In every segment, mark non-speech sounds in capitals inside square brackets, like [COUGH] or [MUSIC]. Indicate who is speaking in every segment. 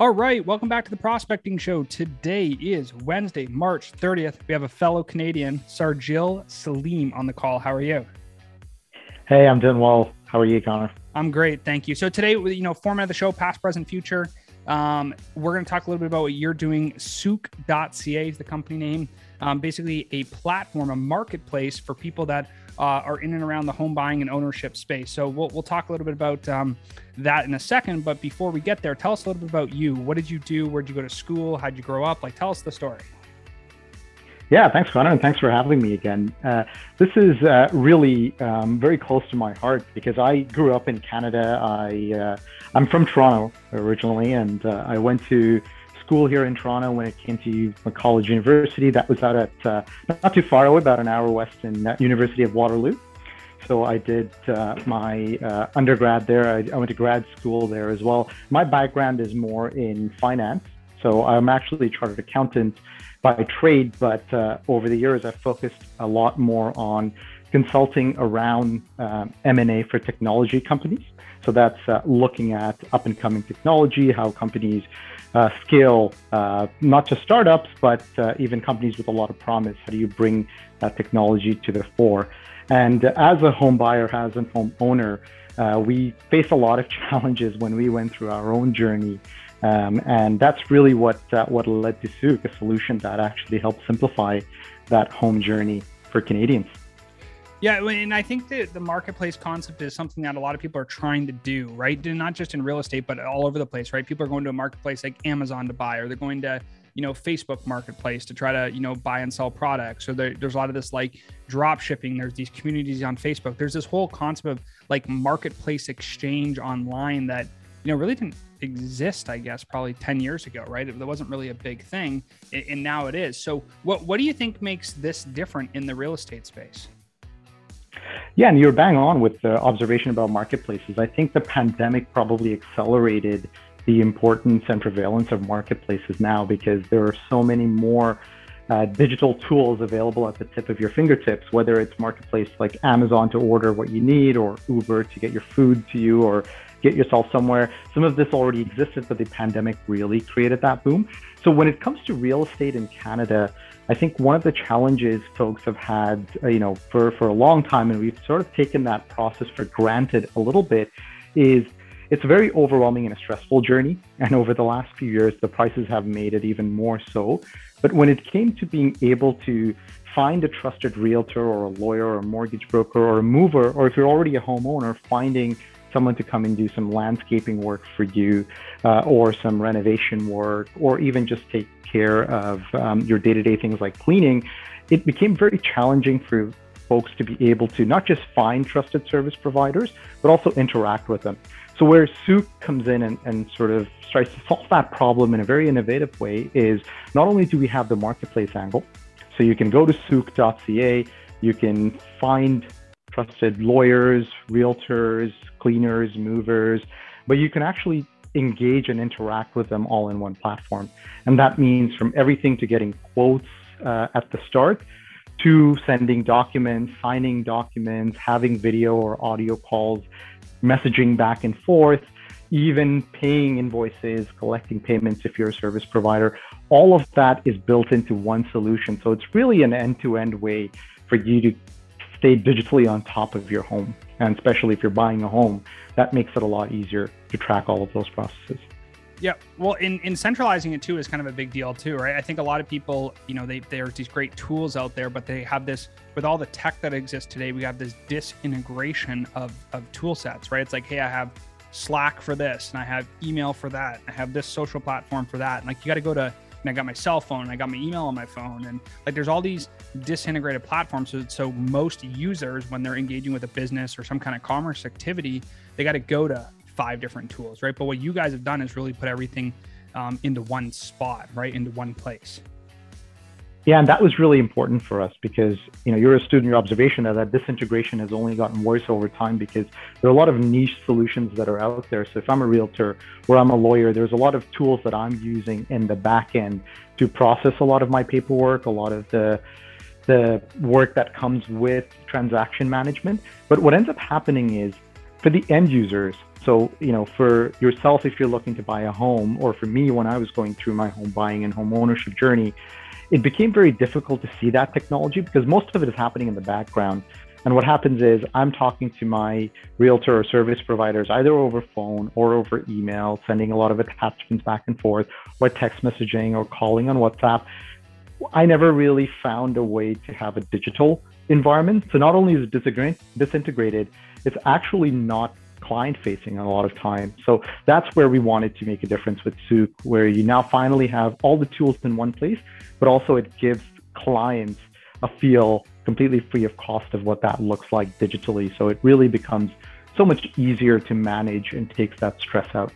Speaker 1: All right, welcome back to the Prospecting Show. Today is Wednesday, March 30th. We have a fellow Canadian, Sharjil Salim, on the call. How are you?
Speaker 2: Hey, I'm doing well. How are you, Connor?
Speaker 1: I'm great, thank you. So today, you know, format of the show, past, present, future. Um, we're going to talk a little bit about what you're doing. Souqh.ca is the company name. Um, basically, a platform, a marketplace for people that uh, are in and around the home buying and ownership space. So we'll, we'll talk a little bit about um, that in a second. But before we get there, tell us a little bit about you. What did you do? Where'd you go to school? How'd you grow up? Like, tell us the story.
Speaker 2: Yeah, thanks, Connor, and thanks for having me again. Uh, this is uh, really um, very close to my heart because I grew up in Canada. I uh, I'm from Toronto originally, and uh, I went to school here in Toronto when it came to College University. That was out at uh, not too far away, about an hour west in uh, University of Waterloo. So I did my undergrad there. I, I, went to grad school there as well. My background is more in finance. So I'm actually a chartered accountant by trade, but uh, over the years I've focused a lot more on consulting around um, M&A for technology companies. So that's uh, looking at up and coming technology, how companies uh, scale uh, not just startups, but uh, even companies with a lot of promise. How do you bring that technology to the fore? And as a home buyer, as a home owner, uh, we face a lot of [LAUGHS] challenges when we went through our own journey. Um, and that's really what uh, what led to Souqh, a solution that actually helped simplify that home journey for Canadians.
Speaker 1: Yeah, and I think that the marketplace concept is something that a lot of people are trying to do, right? Not just in real estate, but all over the place, right? People are going to a marketplace like Amazon to buy, or they're going to, you know, Facebook Marketplace to try to, you know, buy and sell products. so there, there's a lot of this like drop shipping. There's these communities on Facebook. There's this whole concept of like marketplace exchange online that, you know, really didn't exist, I guess, probably 10 years ago, right? It wasn't really a big thing, and now it is. So, what what do you think makes this different in the real estate space?
Speaker 2: Yeah, and you're bang on with the observation about marketplaces. I think the pandemic probably accelerated the importance and prevalence of marketplaces now because there are so many more uh, digital tools available at the tip of your fingertips, whether it's marketplace like Amazon to order what you need or Uber to get your food to you or get yourself somewhere. Some of this already existed, but the pandemic really created that boom. So when it comes to real estate in Canada, I think one of the challenges folks have had, uh, you know, for, for a long time, and we've sort of taken that process for granted a little bit, is it's a very overwhelming and a stressful journey. And over the last few years, the prices have made it even more so. But when it came to being able to find a trusted realtor or a lawyer or a mortgage broker or a mover, or if you're already a homeowner, finding someone to come and do some landscaping work for you uh, or some renovation work or even just take care of um, your day-to-day things like cleaning it became very challenging for folks to be able to not just find trusted service providers but also interact with them. So where Souqh comes in and, and sort of tries to solve that problem in a very innovative way is not only do we have the marketplace angle so you can go to souqh.ca you can find trusted lawyers, realtors, cleaners, movers, but you can actually engage and interact with them all in one platform. And that means from everything to getting quotes uh, at the start to sending documents, signing documents, having video or audio calls, messaging back and forth, even paying invoices, collecting payments if you're a service provider. All of that is built into one solution. So it's really an end to end way for you to stay digitally on top of your home. And especially if you're buying a home, that makes it a lot easier to track all of those processes.
Speaker 1: Yeah, well, in, in centralizing it too is kind of a big deal too, right? I think a lot of people, you know, they there's these great tools out there, but they have this with all the tech that exists today. We have this disintegration of of tool sets, right? It's like, hey, I have Slack for this, and I have email for that, I have this social platform for that, and like you got to go to and I got my cell phone and I got my email on my phone. And like there's all these disintegrated platforms. So, so most users, when they're engaging with a business or some kind of commerce activity, they got to go to five different tools, right? But what you guys have done is really put everything um, into one spot, right? Into one place.
Speaker 2: Yeah, and that was really important for us because you know you're a student. Your observation that that disintegration has only gotten worse over time because there are a lot of niche solutions that are out there. So if I'm a realtor or I'm a lawyer, there's a lot of tools that I'm using in the back end to process a lot of my paperwork, a lot of the the work that comes with transaction management. But what ends up happening is for the end users, So, you know, for yourself, if you're looking to buy a home, or for me, when I was going through my home buying and home ownership journey, it became very difficult to see that technology because most of it is happening in the background. And what happens is I'm talking to my realtor or service providers either over phone or over email, sending a lot of attachments back and forth, or text messaging or calling on WhatsApp. I never really found a way to have a digital environment. So not only is it disintegrated, it's actually not client facing a lot of time. So that's where we wanted to make a difference with Souqh, where you now finally have all the tools in one place, but also it gives clients a feel completely free of cost of what that looks like digitally. So it really becomes so much easier to manage and takes that stress out.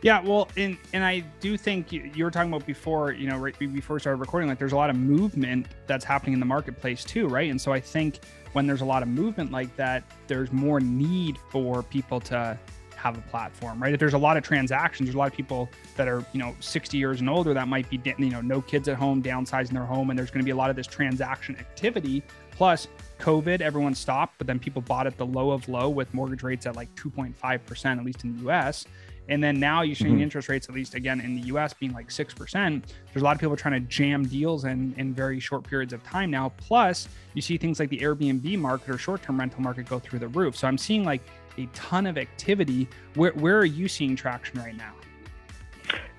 Speaker 1: Yeah, well, and and I do think you, you, were talking about before, you know, right before we started recording, like there's a lot of movement that's happening in the marketplace too, right? And so I think when there's a lot of movement like that, there's more need for people to have a platform, right? If there's a lot of transactions, there's a lot of people that are, you know, 60 years and older that might be, you know, no kids at home, downsizing their home, and there's going to be a lot of this transaction activity. Plus, COVID, everyone stopped, but then people bought at the low of low with mortgage rates at like 2.5%, at least in the US. And then now you're seeing mm-hmm. interest rates, at least again in the US, being like 6%. There's a lot of people trying to jam deals in, in very short periods of time now. Plus, you see things like the Airbnb market or short term rental market go through the roof. So I'm seeing like a ton of activity. Where, where are you seeing traction right now?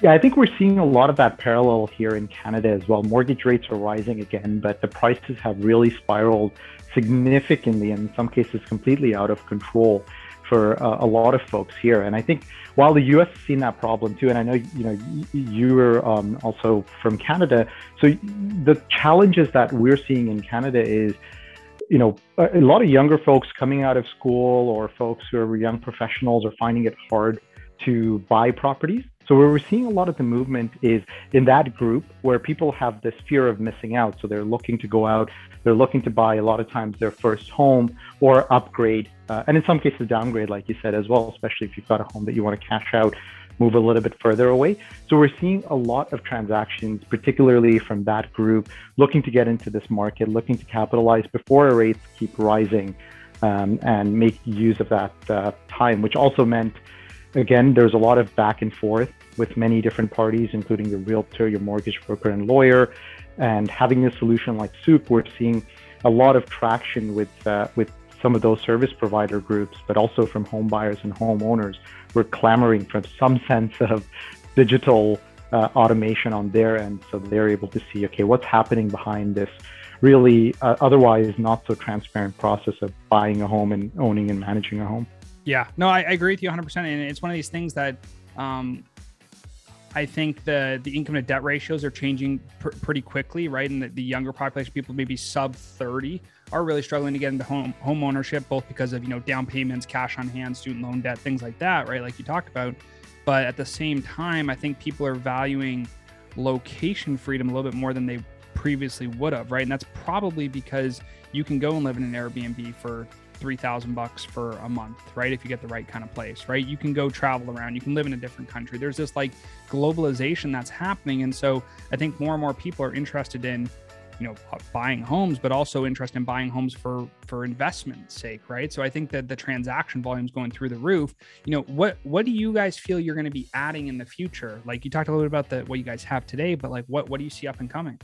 Speaker 2: Yeah, I think we're seeing a lot of that parallel here in Canada as well. Mortgage rates are rising again, but the prices have really spiraled significantly, and in some cases, completely out of control for uh, a lot of folks here. And I think while the U.S. has seen that problem too, and I know you know you were um, also from Canada, so the challenges that we're seeing in Canada is, you know, a, lot of younger folks coming out of school or folks who are young professionals are finding it hard to buy properties. So where we're seeing a lot of the movement is in that group where people have this fear of missing out. So they're looking to go out, they're looking to buy a lot of times their first home or upgrade, uh, and in some cases downgrade, like you said as well, especially if you've got a home that you want to cash out, move a little bit further away. So we're seeing a lot of transactions, particularly from that group, looking to get into this market, looking to capitalize before rates keep rising, um, and make use of that uh, time, which also meant Again, there's a lot of back and forth with many different parties, including your realtor, your mortgage broker, and lawyer. And having a solution like Souqh, we're seeing a lot of traction with uh, with some of those service provider groups, but also from home buyers and homeowners. We're clamoring for some [LAUGHS] sense of digital uh, automation on their end, so they're able to see, okay, what's happening behind this really uh, otherwise not so transparent process of buying a home and owning and managing a home.
Speaker 1: Yeah, no, I, I agree with you 100%. And it's one of these things that um, I think the the income to debt ratios are changing pr- pretty quickly, right? And the, the, younger population, people maybe sub 30, are really struggling to get into home home ownership, both because of you know down payments, cash on hand, student loan debt, things like that, right? Like you talked about. But at the same time, I think people are valuing location freedom a little bit more than they previously would have, right? And that's probably because you can go and live in an Airbnb for 3000 bucks for a month right if you get the right kind of place right you can go travel around you can live in a different country there's this like globalization that's happening and so i think more and more people are interested in you know buying homes but also interest in buying homes for for investment sake right so i think that the transaction volume is going through the roof you know what what do you guys feel you're going to be adding in the future like you talked a little bit about the what you guys have today but like what what do you see up and coming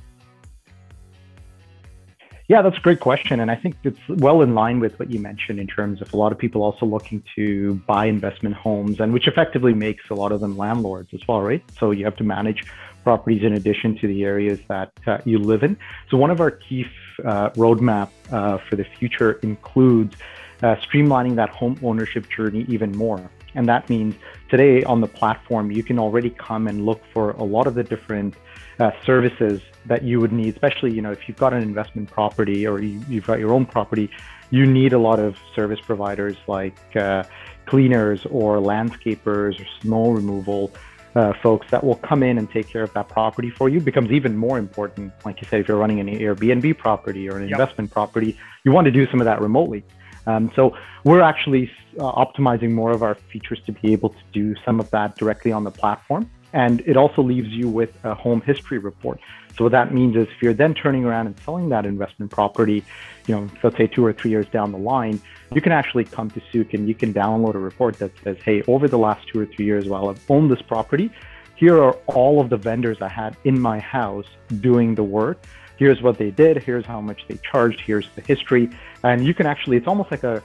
Speaker 2: yeah, that's a great question. And I think it's well in line with what you mentioned in terms of a lot of people also looking to buy investment homes, and which effectively makes a lot of them landlords as well, right? So you have to manage properties in addition to the areas that uh, you live in. So one of our key uh, roadmap uh, for the future includes uh, streamlining that home ownership journey even more. And that means today on the platform, you can already come and look for a lot of the different uh, services that you would need, especially you know if you've got an investment property or you, have got your own property, you need a lot of service providers like uh, cleaners or landscapers or snow removal. Uh, folks that will come in and take care of that property for you becomes even more important. Like you said, if you're running an Airbnb property or an yep. investment property, you want to do some of that remotely. Um, so we're actually uh, optimizing more of our features to be able to do some of that directly on the platform. And it also leaves you with a home history report. So what that means is if you're then turning around and selling that investment property, you know, let's say two or three years down the line, you can actually come to Souqh and you can download a report that says, hey, over the last two or three years while I've owned this property, here are all of the vendors I had in my house doing the work. Here's what they did. Here's how much they charged. Here's the history. And you can actually, it's almost like a,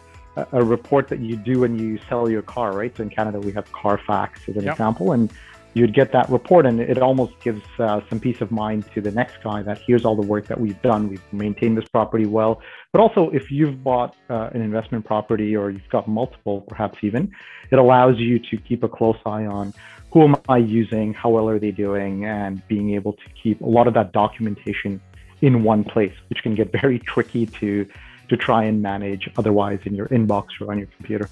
Speaker 2: a report that you do when you sell your car, right? So in Canada, we have Carfax as an yep. example. And you'd get that report and it almost gives uh, some peace of mind to the next guy that here's all the work that we've done. We've maintained this property well. But also if you've bought uh, an investment property or you've got multiple perhaps even it allows you to keep a close eye on who am i using how well are they doing and being able to keep a lot of that documentation in one place which can get [LAUGHS] very tricky to to try and manage otherwise in your inbox or on your computer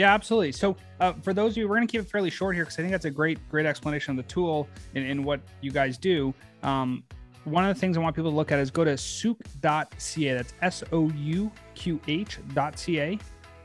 Speaker 1: yeah, absolutely. So uh, for those of you, we're going to keep it fairly short here because I think that's a great, great explanation of the tool and, and what you guys do. Um, one of the things I want people to look at is go to souqh.ca. That's S O U Q H.ca.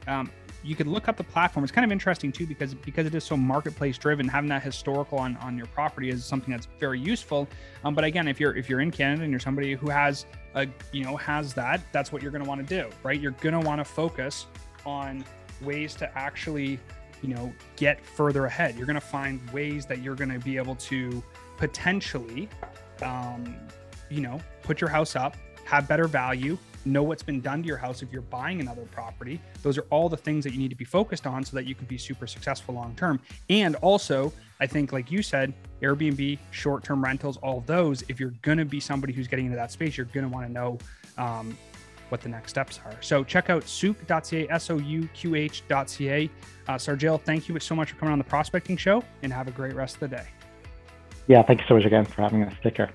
Speaker 1: Um, you could look up the platform. It's kind of interesting too because because it is so marketplace driven. Having that historical on on your property is something that's very useful. Um, but again, if you're if you're in Canada and you're somebody who has a you know has that, that's what you're going to want to do, right? You're going to want to focus on ways to actually, you know, get further ahead. You're going to find ways that you're going to be able to potentially, um, you know, put your house up, have better value, know what's been done to your house if you're buying another property. Those are all the things that you need to be focused on so that you can be super successful long term. And also, I think, like you said, Airbnb, short term rentals, all those, if you're going to be somebody who's getting into that space, you're going to want to know um, what the next steps are. So check out souqh.ca, S O U Q H.ca. Uh, thank you so much for coming on the Prospecting Show and have a great rest of the day.
Speaker 2: Yeah, thank you so much again for having us. Take care.